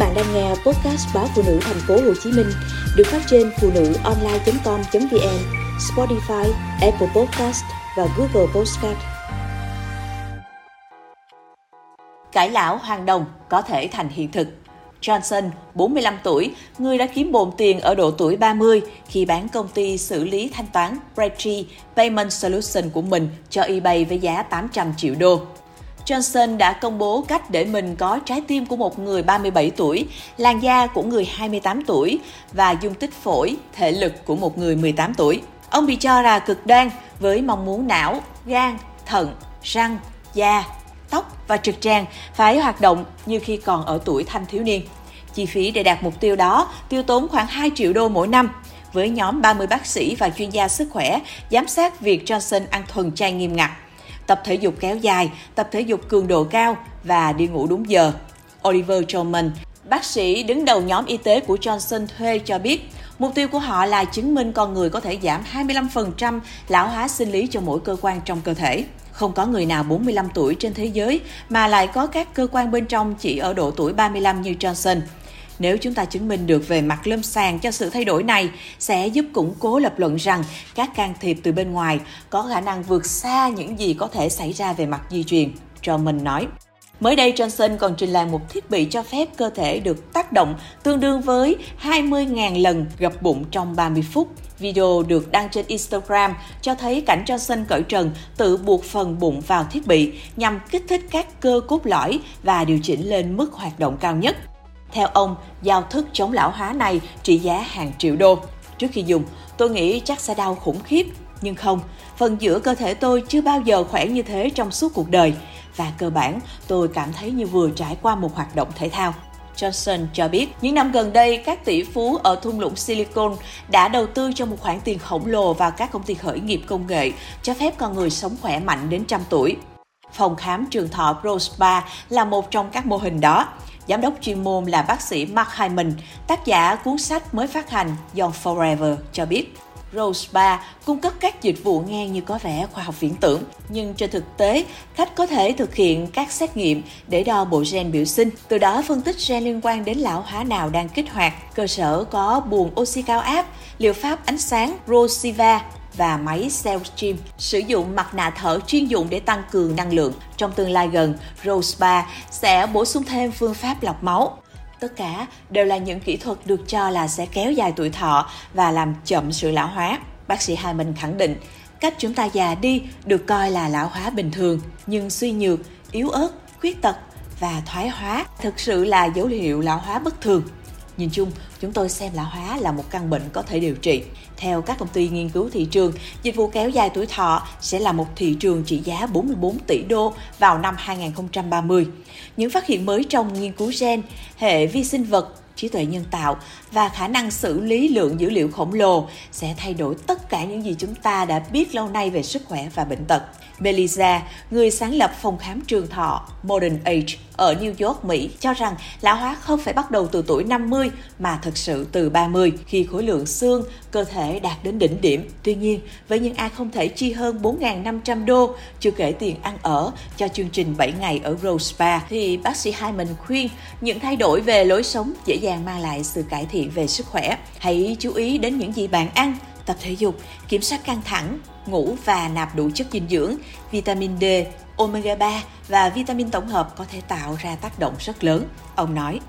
bạn đang nghe podcast báo phụ nữ thành phố Hồ Chí Minh được phát trên phụ nữ online.com.vn, Spotify, Apple Podcast và Google Podcast. Cải lão hoàng đồng có thể thành hiện thực. Johnson, 45 tuổi, người đã kiếm bộn tiền ở độ tuổi 30 khi bán công ty xử lý thanh toán Braintree Payment Solution của mình cho eBay với giá 800 triệu đô. Johnson đã công bố cách để mình có trái tim của một người 37 tuổi, làn da của người 28 tuổi và dung tích phổi, thể lực của một người 18 tuổi. Ông bị cho là cực đoan với mong muốn não, gan, thận, răng, da, tóc và trực tràng phải hoạt động như khi còn ở tuổi thanh thiếu niên. Chi phí để đạt mục tiêu đó tiêu tốn khoảng 2 triệu đô mỗi năm, với nhóm 30 bác sĩ và chuyên gia sức khỏe giám sát việc Johnson ăn thuần chay nghiêm ngặt tập thể dục kéo dài, tập thể dục cường độ cao và đi ngủ đúng giờ. Oliver Troman, bác sĩ đứng đầu nhóm y tế của Johnson thuê cho biết, mục tiêu của họ là chứng minh con người có thể giảm 25% lão hóa sinh lý cho mỗi cơ quan trong cơ thể. Không có người nào 45 tuổi trên thế giới mà lại có các cơ quan bên trong chỉ ở độ tuổi 35 như Johnson. Nếu chúng ta chứng minh được về mặt lâm sàng cho sự thay đổi này, sẽ giúp củng cố lập luận rằng các can thiệp từ bên ngoài có khả năng vượt xa những gì có thể xảy ra về mặt di truyền. Drummond nói. Mới đây, Johnson còn trình làng một thiết bị cho phép cơ thể được tác động tương đương với 20.000 lần gập bụng trong 30 phút. Video được đăng trên Instagram cho thấy cảnh Johnson cởi trần tự buộc phần bụng vào thiết bị nhằm kích thích các cơ cốt lõi và điều chỉnh lên mức hoạt động cao nhất. Theo ông, giao thức chống lão hóa này trị giá hàng triệu đô. Trước khi dùng, tôi nghĩ chắc sẽ đau khủng khiếp, nhưng không, phần giữa cơ thể tôi chưa bao giờ khỏe như thế trong suốt cuộc đời và cơ bản tôi cảm thấy như vừa trải qua một hoạt động thể thao. Johnson cho biết, những năm gần đây, các tỷ phú ở thung lũng Silicon đã đầu tư cho một khoản tiền khổng lồ vào các công ty khởi nghiệp công nghệ, cho phép con người sống khỏe mạnh đến trăm tuổi. Phòng khám trường thọ Pro Spa là một trong các mô hình đó. Giám đốc chuyên môn là bác sĩ Mark Hyman, tác giả cuốn sách mới phát hành Young Forever cho biết. Rose Bar cung cấp các dịch vụ nghe như có vẻ khoa học viễn tưởng, nhưng trên thực tế, khách có thể thực hiện các xét nghiệm để đo bộ gen biểu sinh, từ đó phân tích gen liên quan đến lão hóa nào đang kích hoạt. Cơ sở có buồng oxy cao áp, liệu pháp ánh sáng Rosiva và máy Cellstream sử dụng mặt nạ thở chuyên dụng để tăng cường năng lượng. Trong tương lai gần, Rospa sẽ bổ sung thêm phương pháp lọc máu. Tất cả đều là những kỹ thuật được cho là sẽ kéo dài tuổi thọ và làm chậm sự lão hóa. Bác sĩ Hai Minh khẳng định, cách chúng ta già đi được coi là lão hóa bình thường, nhưng suy nhược, yếu ớt, khuyết tật và thoái hóa thực sự là dấu hiệu lão hóa bất thường. Nhìn chung, chúng tôi xem lão hóa là một căn bệnh có thể điều trị. Theo các công ty nghiên cứu thị trường, dịch vụ kéo dài tuổi thọ sẽ là một thị trường trị giá 44 tỷ đô vào năm 2030. Những phát hiện mới trong nghiên cứu gen, hệ vi sinh vật, trí tuệ nhân tạo và khả năng xử lý lượng dữ liệu khổng lồ sẽ thay đổi tất cả những gì chúng ta đã biết lâu nay về sức khỏe và bệnh tật. Melissa, người sáng lập phòng khám trường thọ Modern Age ở New York, Mỹ, cho rằng lão hóa không phải bắt đầu từ tuổi 50 mà thực sự từ 30 khi khối lượng xương, cơ thể đạt đến đỉnh điểm. Tuy nhiên, với những ai không thể chi hơn 4.500 đô, chưa kể tiền ăn ở cho chương trình 7 ngày ở Rose Spa, thì bác sĩ Hyman khuyên những thay đổi về lối sống dễ dàng dàng mang lại sự cải thiện về sức khỏe. Hãy chú ý đến những gì bạn ăn, tập thể dục, kiểm soát căng thẳng, ngủ và nạp đủ chất dinh dưỡng, vitamin D, omega 3 và vitamin tổng hợp có thể tạo ra tác động rất lớn, ông nói.